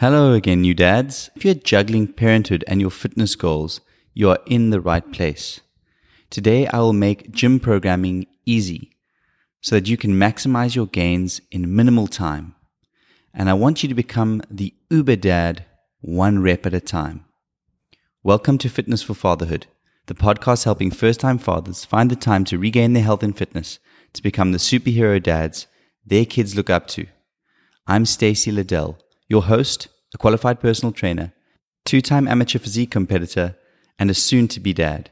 Hello again, new dads. If you're juggling parenthood and your fitness goals, you are in the right place. Today, I will make gym programming easy so that you can maximize your gains in minimal time. And I want you to become the Uber dad one rep at a time. Welcome to Fitness for Fatherhood, the podcast helping first time fathers find the time to regain their health and fitness to become the superhero dads their kids look up to. I'm Stacey Liddell your host, a qualified personal trainer, two time amateur physique competitor, and a soon to be dad.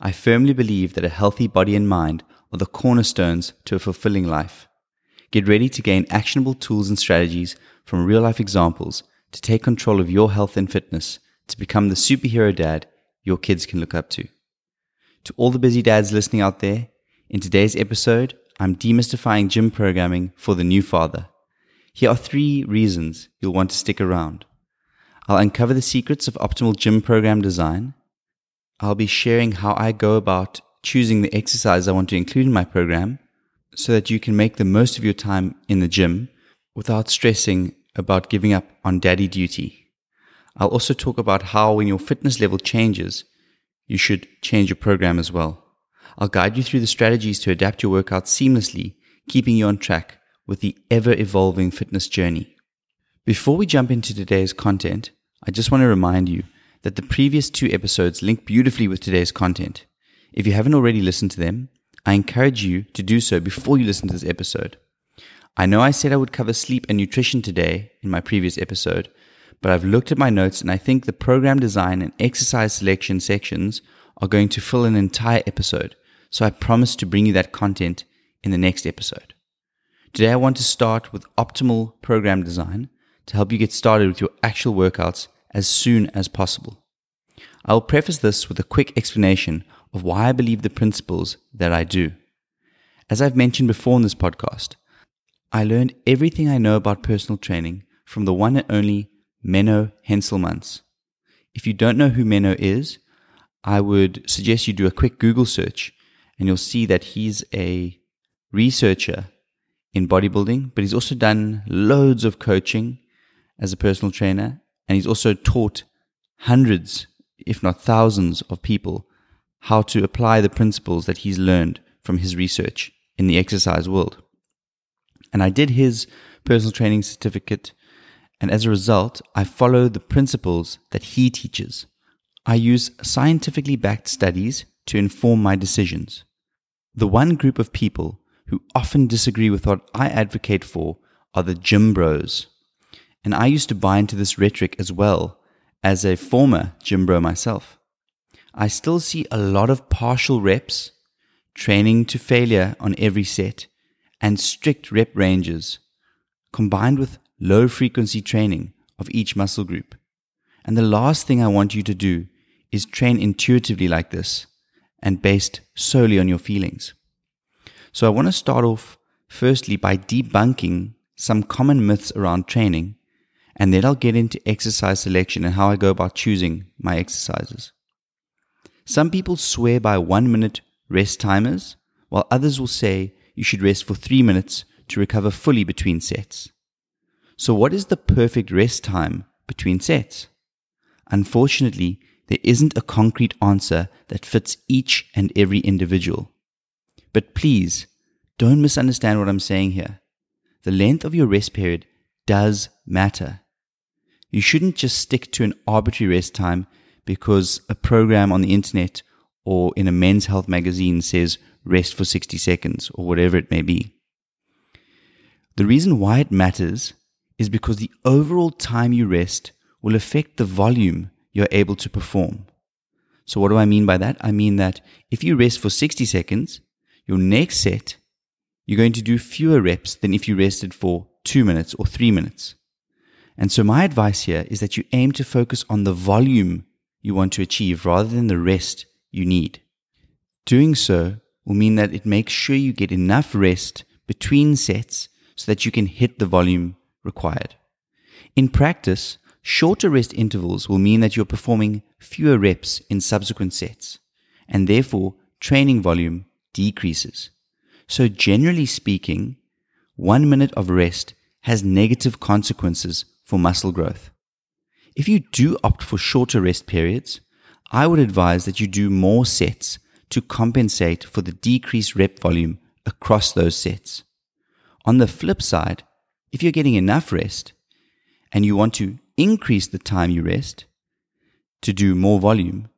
I firmly believe that a healthy body and mind are the cornerstones to a fulfilling life. Get ready to gain actionable tools and strategies from real life examples to take control of your health and fitness to become the superhero dad your kids can look up to. To all the busy dads listening out there, in today's episode, I'm demystifying gym programming for the new father. Here are three reasons you'll want to stick around. I'll uncover the secrets of optimal gym program design. I'll be sharing how I go about choosing the exercise I want to include in my program so that you can make the most of your time in the gym without stressing about giving up on daddy duty. I'll also talk about how when your fitness level changes, you should change your program as well. I'll guide you through the strategies to adapt your workout seamlessly, keeping you on track with the ever evolving fitness journey. Before we jump into today's content, I just want to remind you that the previous two episodes link beautifully with today's content. If you haven't already listened to them, I encourage you to do so before you listen to this episode. I know I said I would cover sleep and nutrition today in my previous episode, but I've looked at my notes and I think the program design and exercise selection sections are going to fill an entire episode. So I promise to bring you that content in the next episode. Today, I want to start with optimal program design to help you get started with your actual workouts as soon as possible. I will preface this with a quick explanation of why I believe the principles that I do. As I've mentioned before in this podcast, I learned everything I know about personal training from the one and only Menno Henselmans. If you don't know who Menno is, I would suggest you do a quick Google search and you'll see that he's a researcher in bodybuilding, but he's also done loads of coaching as a personal trainer. And he's also taught hundreds, if not thousands, of people how to apply the principles that he's learned from his research in the exercise world. And I did his personal training certificate. And as a result, I follow the principles that he teaches. I use scientifically backed studies to inform my decisions. The one group of people who often disagree with what I advocate for are the gym bros. And I used to buy into this rhetoric as well as a former gym bro myself. I still see a lot of partial reps, training to failure on every set, and strict rep ranges, combined with low frequency training of each muscle group. And the last thing I want you to do is train intuitively like this and based solely on your feelings. So I want to start off firstly by debunking some common myths around training, and then I'll get into exercise selection and how I go about choosing my exercises. Some people swear by one minute rest timers, while others will say you should rest for three minutes to recover fully between sets. So, what is the perfect rest time between sets? Unfortunately, there isn't a concrete answer that fits each and every individual. But please, don't misunderstand what I'm saying here. The length of your rest period does matter. You shouldn't just stick to an arbitrary rest time because a program on the internet or in a men's health magazine says rest for 60 seconds or whatever it may be. The reason why it matters is because the overall time you rest will affect the volume you're able to perform. So, what do I mean by that? I mean that if you rest for 60 seconds, your next set, you're going to do fewer reps than if you rested for two minutes or three minutes. And so, my advice here is that you aim to focus on the volume you want to achieve rather than the rest you need. Doing so will mean that it makes sure you get enough rest between sets so that you can hit the volume required. In practice, shorter rest intervals will mean that you're performing fewer reps in subsequent sets, and therefore training volume decreases. So, generally speaking, one minute of rest has negative consequences for muscle growth. If you do opt for shorter rest periods, I would advise that you do more sets to compensate for the decreased rep volume across those sets. On the flip side, if you're getting enough rest and you want to increase the time you rest to do more volume,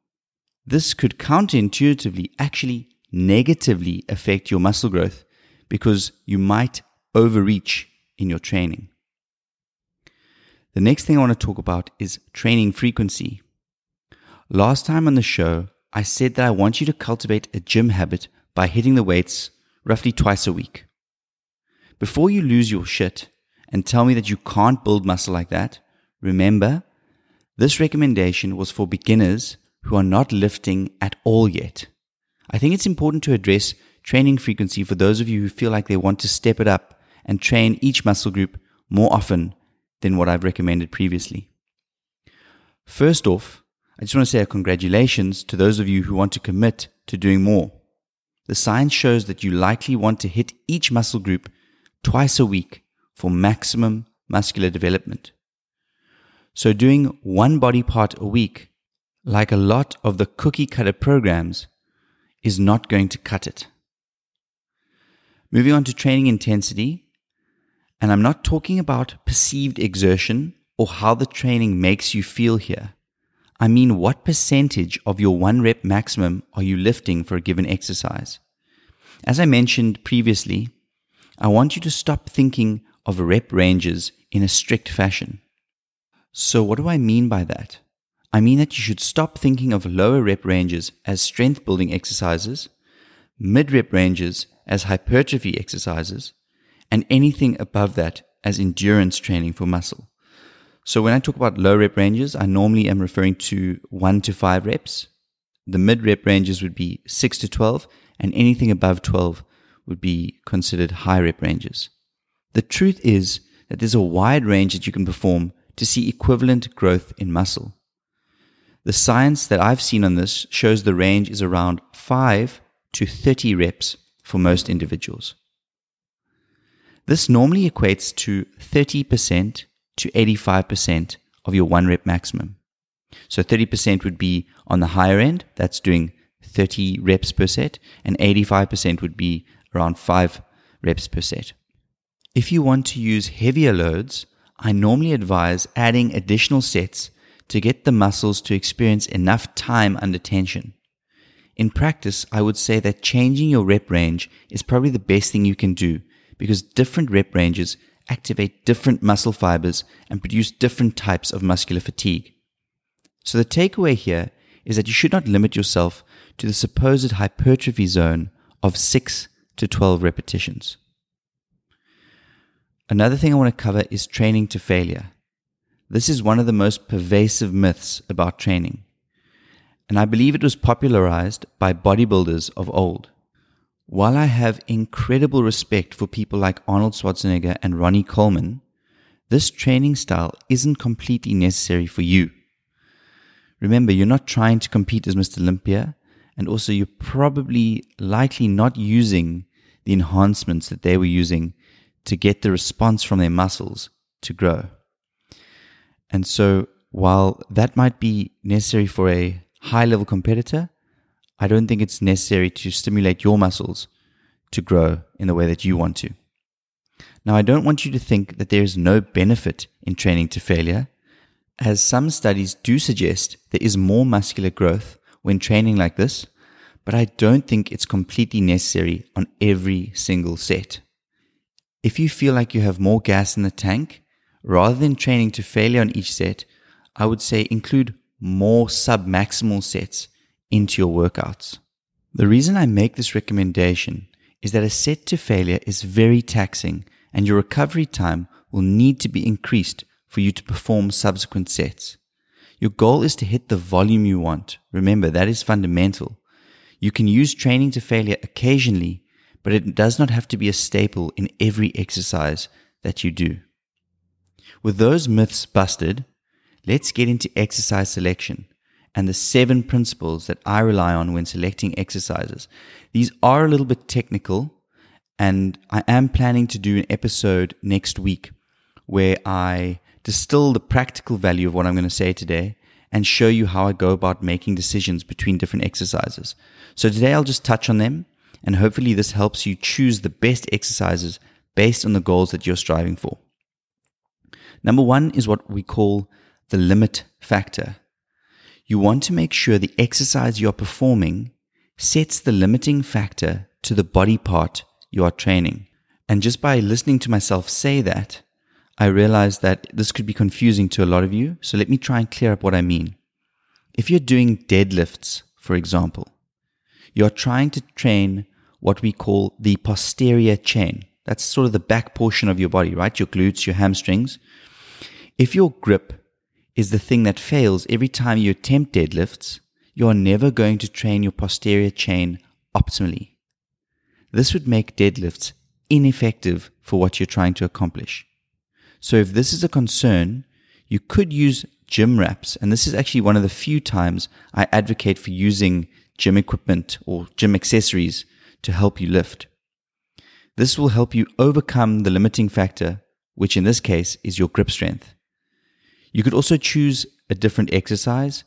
this could counterintuitively actually negatively affect your muscle growth because you might overreach in your training. The next thing I want to talk about is training frequency. Last time on the show, I said that I want you to cultivate a gym habit by hitting the weights roughly twice a week. Before you lose your shit and tell me that you can't build muscle like that, remember, this recommendation was for beginners who are not lifting at all yet. I think it's important to address training frequency for those of you who feel like they want to step it up and train each muscle group more often than what I've recommended previously. First off, I just want to say congratulations to those of you who want to commit to doing more. The science shows that you likely want to hit each muscle group twice a week for maximum muscular development. So doing one body part a week, like a lot of the cookie cutter programs, is not going to cut it. Moving on to training intensity, and I'm not talking about perceived exertion or how the training makes you feel here. I mean, what percentage of your one rep maximum are you lifting for a given exercise? As I mentioned previously, I want you to stop thinking of rep ranges in a strict fashion. So, what do I mean by that? I mean that you should stop thinking of lower rep ranges as strength building exercises, mid rep ranges as hypertrophy exercises, and anything above that as endurance training for muscle. So when I talk about low rep ranges, I normally am referring to one to five reps. The mid rep ranges would be six to 12, and anything above 12 would be considered high rep ranges. The truth is that there's a wide range that you can perform to see equivalent growth in muscle. The science that I've seen on this shows the range is around 5 to 30 reps for most individuals. This normally equates to 30% to 85% of your one rep maximum. So 30% would be on the higher end, that's doing 30 reps per set, and 85% would be around 5 reps per set. If you want to use heavier loads, I normally advise adding additional sets to get the muscles to experience enough time under tension. In practice, I would say that changing your rep range is probably the best thing you can do because different rep ranges activate different muscle fibers and produce different types of muscular fatigue. So the takeaway here is that you should not limit yourself to the supposed hypertrophy zone of 6 to 12 repetitions. Another thing I want to cover is training to failure. This is one of the most pervasive myths about training. And I believe it was popularized by bodybuilders of old. While I have incredible respect for people like Arnold Schwarzenegger and Ronnie Coleman, this training style isn't completely necessary for you. Remember, you're not trying to compete as Mr. Olympia, and also you're probably likely not using the enhancements that they were using to get the response from their muscles to grow. And so, while that might be necessary for a high level competitor, I don't think it's necessary to stimulate your muscles to grow in the way that you want to. Now, I don't want you to think that there is no benefit in training to failure, as some studies do suggest there is more muscular growth when training like this, but I don't think it's completely necessary on every single set. If you feel like you have more gas in the tank, rather than training to failure on each set, I would say include more submaximal sets into your workouts. The reason I make this recommendation is that a set to failure is very taxing and your recovery time will need to be increased for you to perform subsequent sets. Your goal is to hit the volume you want. Remember, that is fundamental. You can use training to failure occasionally, but it does not have to be a staple in every exercise that you do. With those myths busted, let's get into exercise selection and the seven principles that I rely on when selecting exercises. These are a little bit technical, and I am planning to do an episode next week where I distill the practical value of what I'm going to say today, and show you how I go about making decisions between different exercises. So today I'll just touch on them, and hopefully this helps you choose the best exercises based on the goals that you're striving for. Number one is what we call the limit factor. You want to make sure the exercise you're performing sets the limiting factor to the body part you are training. And just by listening to myself say that, I realized that this could be confusing to a lot of you. So let me try and clear up what I mean. If you're doing deadlifts, for example, you're trying to train what we call the posterior chain. That's sort of the back portion of your body, right? Your glutes, your hamstrings. If your grip is the thing that fails every time you attempt deadlifts, you are never going to train your posterior chain optimally. This would make deadlifts ineffective for what you're trying to accomplish. So if this is a concern, you could use gym wraps. And this is actually one of the few times I advocate for using gym equipment or gym accessories to help you lift. This will help you overcome the limiting factor, which in this case is your grip strength. You could also choose a different exercise.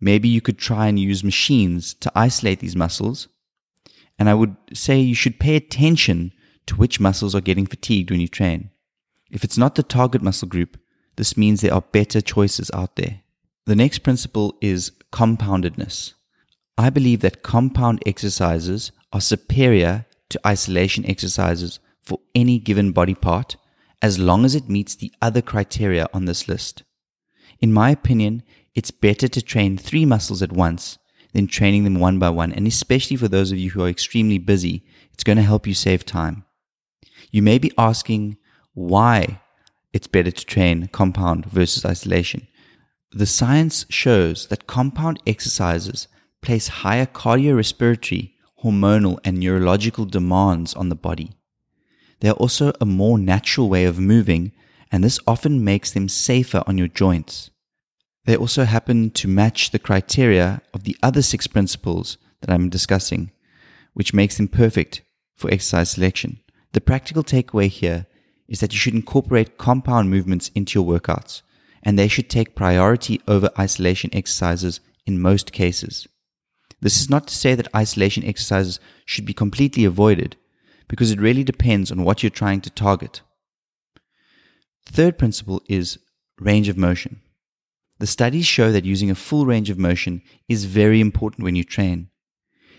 Maybe you could try and use machines to isolate these muscles. And I would say you should pay attention to which muscles are getting fatigued when you train. If it's not the target muscle group, this means there are better choices out there. The next principle is compoundedness. I believe that compound exercises are superior to isolation exercises for any given body part as long as it meets the other criteria on this list. In my opinion, it's better to train three muscles at once than training them one by one. And especially for those of you who are extremely busy, it's going to help you save time. You may be asking why it's better to train compound versus isolation. The science shows that compound exercises place higher cardiorespiratory, hormonal, and neurological demands on the body. They are also a more natural way of moving, and this often makes them safer on your joints. They also happen to match the criteria of the other six principles that I'm discussing, which makes them perfect for exercise selection. The practical takeaway here is that you should incorporate compound movements into your workouts, and they should take priority over isolation exercises in most cases. This is not to say that isolation exercises should be completely avoided, because it really depends on what you're trying to target. Third principle is range of motion. The studies show that using a full range of motion is very important when you train.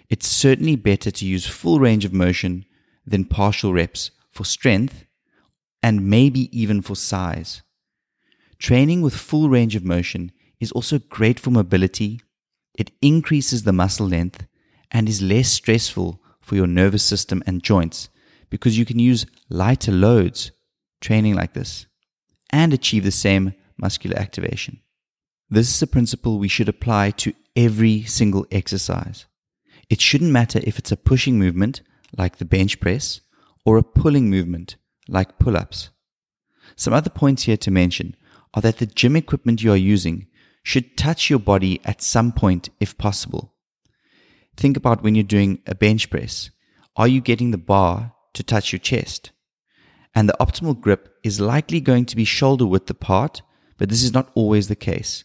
It's certainly better to use full range of motion than partial reps for strength and maybe even for size. Training with full range of motion is also great for mobility, it increases the muscle length, and is less stressful for your nervous system and joints because you can use lighter loads training like this and achieve the same muscular activation. This is a principle we should apply to every single exercise. It shouldn't matter if it's a pushing movement, like the bench press, or a pulling movement, like pull ups. Some other points here to mention are that the gym equipment you are using should touch your body at some point if possible. Think about when you're doing a bench press. Are you getting the bar to touch your chest? And the optimal grip is likely going to be shoulder width apart, but this is not always the case.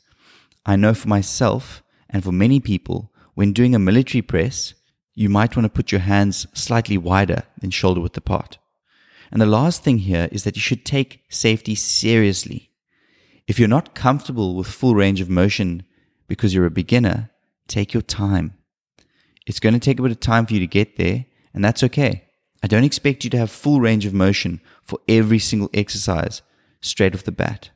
I know for myself and for many people, when doing a military press, you might want to put your hands slightly wider than shoulder width apart. And the last thing here is that you should take safety seriously. If you're not comfortable with full range of motion because you're a beginner, take your time. It's going to take a bit of time for you to get there, and that's okay. I don't expect you to have full range of motion for every single exercise straight off the bat.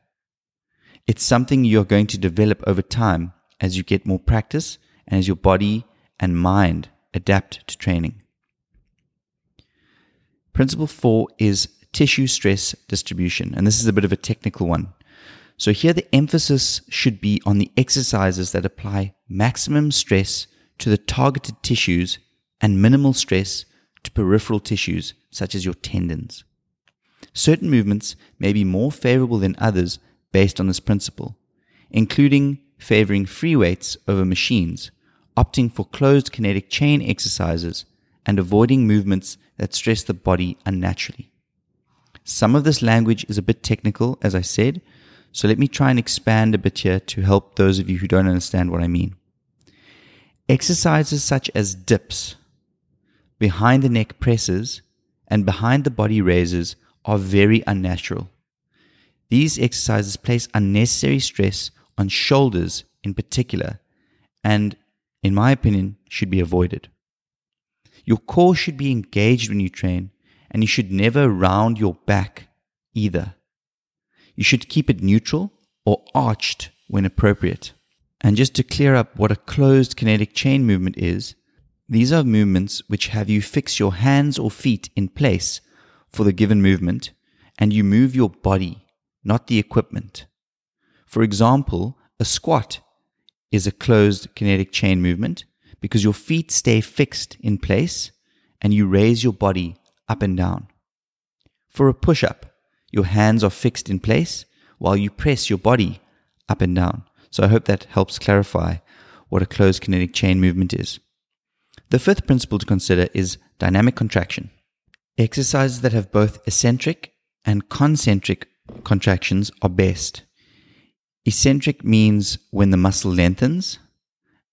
It's something you're going to develop over time as you get more practice and as your body and mind adapt to training. Principle four is tissue stress distribution, and this is a bit of a technical one. So, here the emphasis should be on the exercises that apply maximum stress to the targeted tissues and minimal stress to peripheral tissues, such as your tendons. Certain movements may be more favorable than others based on this principle, including favoring free weights over machines, opting for closed kinetic chain exercises, and avoiding movements that stress the body unnaturally. Some of this language is a bit technical, as I said, So let me try and expand a bit here to help those of you who don't understand what I mean. Exercises such as dips, behind the neck presses, and behind the body raises are very unnatural. These exercises place unnecessary stress on shoulders in particular, and, in my opinion, should be avoided. Your core should be engaged when you train, and you should never round your back either. You should keep it neutral or arched when appropriate. And just to clear up what a closed kinetic chain movement is, these are movements which have you fix your hands or feet in place for the given movement and you move your body, not the equipment. For example, a squat is a closed kinetic chain movement because your feet stay fixed in place and you raise your body up and down. For a push up, your hands are fixed in place while you press your body up and down. So I hope that helps clarify what a closed kinetic chain movement is. The fifth principle to consider is dynamic contraction. Exercises that have both eccentric and concentric contractions are best. Eccentric means when the muscle lengthens,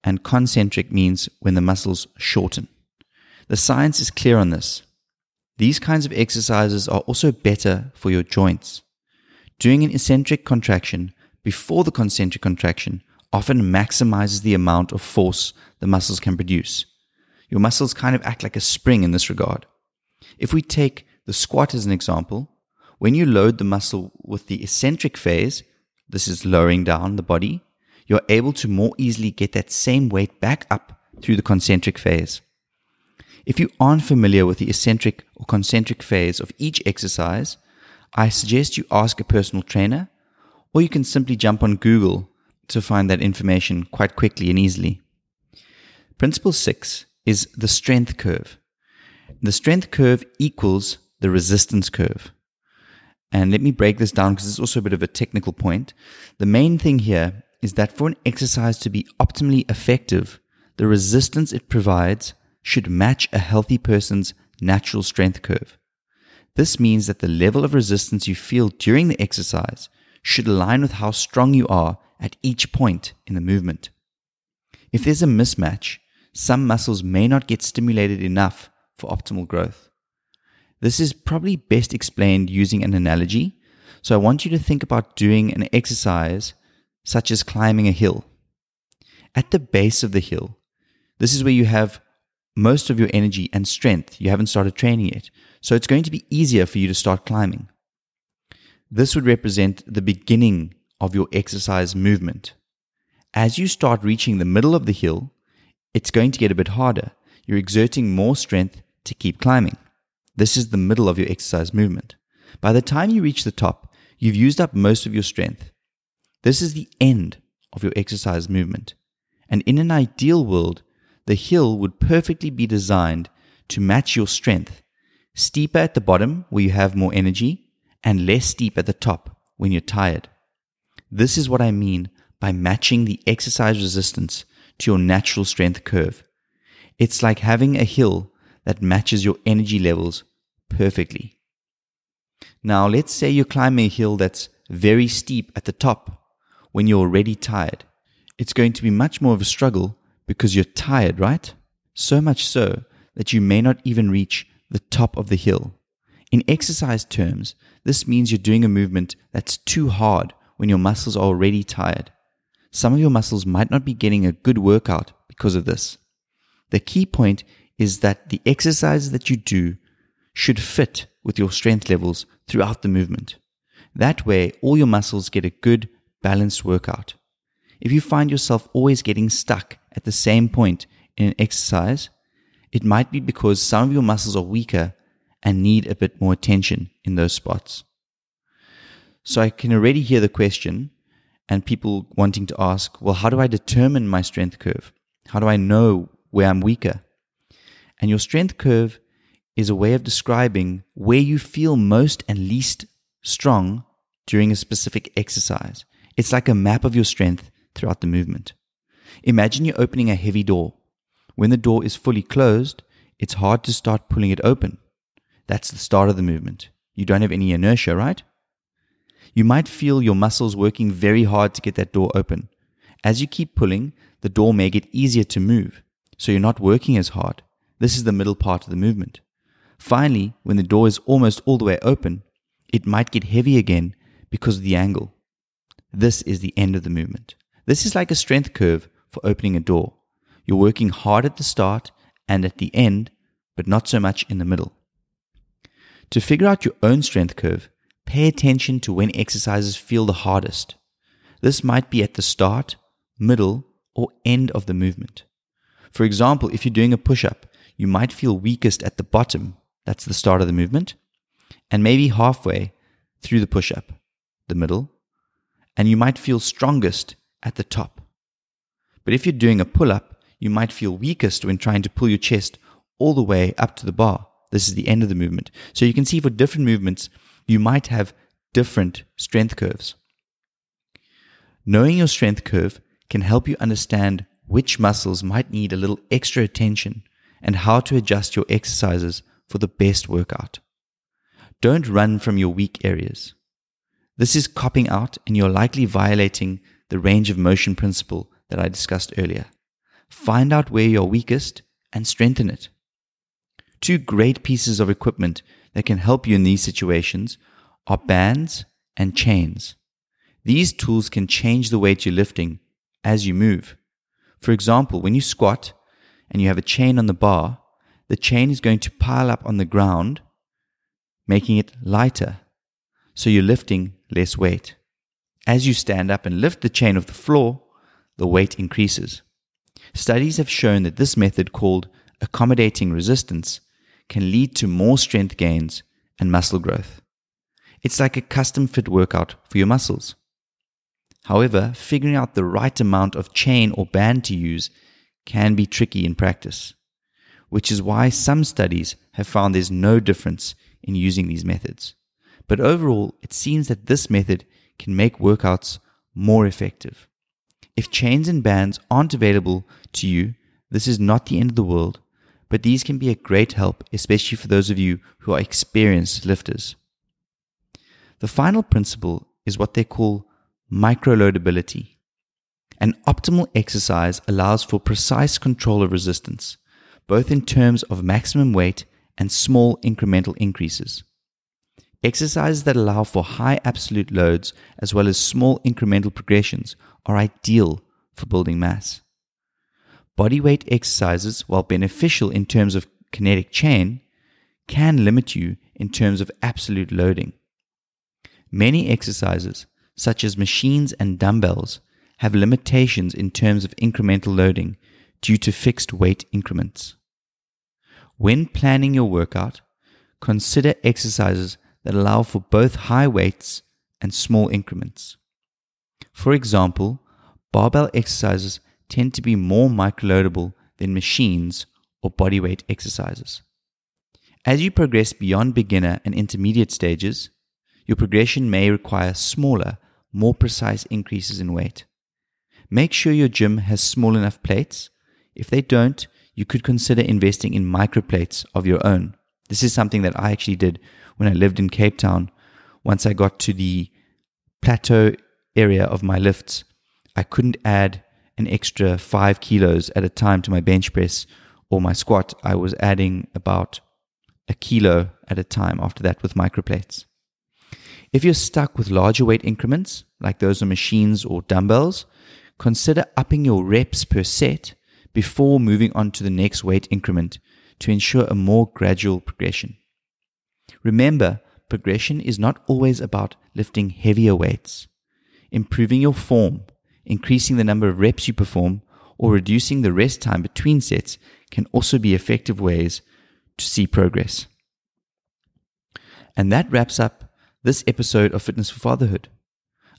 and concentric means when the muscles shorten. The science is clear on this. These kinds of exercises are also better for your joints. Doing an eccentric contraction before the concentric contraction often maximizes the amount of force the muscles can produce. Your muscles kind of act like a spring in this regard. If we take the squat as an example, when you load the muscle with the eccentric phase, this is lowering down the body, you're able to more easily get that same weight back up through the concentric phase. If you aren't familiar with the eccentric or concentric phase of each exercise, I suggest you ask a personal trainer, or you can simply jump on Google to find that information quite quickly and easily. Principle six is the strength curve. The strength curve equals the resistance curve. And let me break this down because it's also a bit of a technical point. The main thing here is that for an exercise to be optimally effective, the resistance it provides should match a healthy person's natural strength curve. This means that the level of resistance you feel during the exercise should align with how strong you are at each point in the movement. If there's a mismatch, some muscles may not get stimulated enough for optimal growth. This is probably best explained using an analogy. So I want you to think about doing an exercise such as climbing a hill. At the base of the hill, this is where you have most of your energy and strength. You haven't started training yet. So it's going to be easier for you to start climbing. This would represent the beginning of your exercise movement. As you start reaching the middle of the hill, it's going to get a bit harder. You're exerting more strength to keep climbing. This is the middle of your exercise movement. By the time you reach the top, you've used up most of your strength. This is the end of your exercise movement. And in an ideal world, the hill would perfectly be designed to match your strength. Steeper at the bottom where you have more energy, and less steep at the top when you're tired. This is what I mean by matching the exercise resistance to your natural strength curve. It's like having a hill that matches your energy levels perfectly. Now, let's say you're climbing a hill that's very steep at the top when you're already tired. It's going to be much more of a struggle because you're tired, right? So much so that you may not even reach the top of the hill. In exercise terms, this means you're doing a movement that's too hard when your muscles are already tired. Some of your muscles might not be getting a good workout because of this. The key point is that the exercises that you do should fit with your strength levels throughout the movement. That way, all your muscles get a good, balanced workout. If you find yourself always getting stuck at the same point in an exercise, it might be because some of your muscles are weaker and need a bit more attention in those spots. So I can already hear the question and people wanting to ask, well, how do I determine my strength curve? How do I know where I'm weaker? And your strength curve is a way of describing where you feel most and least strong during a specific exercise. It's like a map of your strength throughout the movement. Imagine you're opening a heavy door. When the door is fully closed, it's hard to start pulling it open. That's the start of the movement. You don't have any inertia, right? You might feel your muscles working very hard to get that door open. As you keep pulling, the door may get easier to move, so you're not working as hard. This is the middle part of the movement. Finally, when the door is almost all the way open, it might get heavy again because of the angle. This is the end of the movement. This is like a strength curve for opening a door. You're working hard at the start and at the end, but not so much in the middle. To figure out your own strength curve, pay attention to when exercises feel the hardest. This might be at the start, middle, or end of the movement. For example, if you're doing a push up, you might feel weakest at the bottom, that's the start of the movement, and maybe halfway through the push up, the middle, and you might feel strongest at the top. But if you're doing a pull up, you might feel weakest when trying to pull your chest all the way up to the bar. This is the end of the movement. So you can see for different movements, you might have different strength curves. Knowing your strength curve can help you understand which muscles might need a little extra attention and how to adjust your exercises for the best workout. Don't run from your weak areas. This is copping out, and you're likely violating the range of motion principle that I discussed earlier. Find out where you're weakest and strengthen it. Two great pieces of equipment that can help you in these situations are bands and chains. These tools can change the weight you're lifting as you move. For example, when you squat and you have a chain on the bar, the chain is going to pile up on the ground, making it lighter. So you're lifting less weight. As you stand up and lift the chain off the floor, the weight increases. Studies have shown that this method, called accommodating resistance, can lead to more strength gains and muscle growth. It's like a custom fit workout for your muscles. However, figuring out the right amount of chain or band to use can be tricky in practice, which is why some studies have found there's no difference in using these methods. But overall, it seems that this method can make workouts more effective. If chains and bands aren't available to you, this is not the end of the world, but these can be a great help, especially for those of you who are experienced lifters. The final principle is what they call microloadability. An optimal exercise allows for precise control of resistance, both in terms of maximum weight and small incremental increases. Exercises that allow for high absolute loads as well as small incremental progressions are ideal for building mass. Bodyweight exercises, while beneficial in terms of kinetic chain, can limit you in terms of absolute loading. Many exercises, such as machines and dumbbells, have limitations in terms of incremental loading due to fixed weight increments. When planning your workout, consider exercises that allow for both high weights and small increments. For example, barbell exercises tend to be more microloadable than machines or bodyweight exercises. As you progress beyond beginner and intermediate stages, your progression may require smaller, more precise increases in weight. Make sure your gym has small enough plates. If they don't, you could consider investing in microplates of your own. This is something that I actually did when I lived in Cape Town. Once I got to the plateau area of my lifts, I couldn't add an extra five kilos at a time to my bench press or my squat. I was adding about a kilo at a time after that with microplates. If you're stuck with larger weight increments, like those on machines or dumbbells, consider upping your reps per set before moving on to the next weight increment to ensure a more gradual progression. Remember, progression is not always about lifting heavier weights. Improving your form, increasing the number of reps you perform, or reducing the rest time between sets can also be effective ways to see progress. And that wraps up this episode of Fitness for Fatherhood.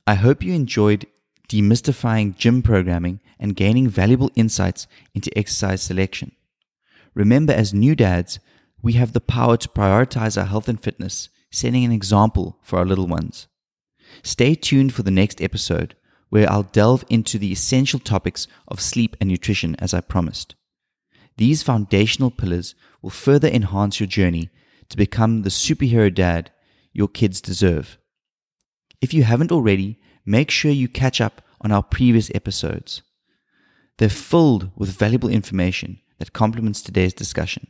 I hope you enjoyed demystifying gym programming and gaining valuable insights into exercise selection. Remember, as new dads, we have the power to prioritize our health and fitness, setting an example for our little ones. Stay tuned for the next episode, where I'll delve into the essential topics of sleep and nutrition as I promised. These foundational pillars will further enhance your journey to become the superhero dad your kids deserve. If you haven't already, make sure you catch up on our previous episodes. They're filled with valuable information that complements today's discussion.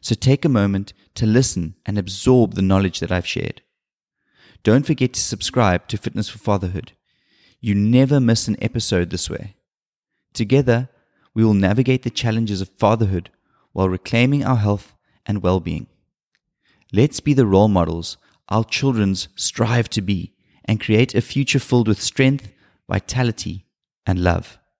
So take a moment to listen and absorb the knowledge that I've shared. Don't forget to subscribe to Fitness for Fatherhood. You never miss an episode this way. Together, we will navigate the challenges of fatherhood while reclaiming our health and well being. Let's be the role models our children's strive to be and create a future filled with strength, vitality, and love.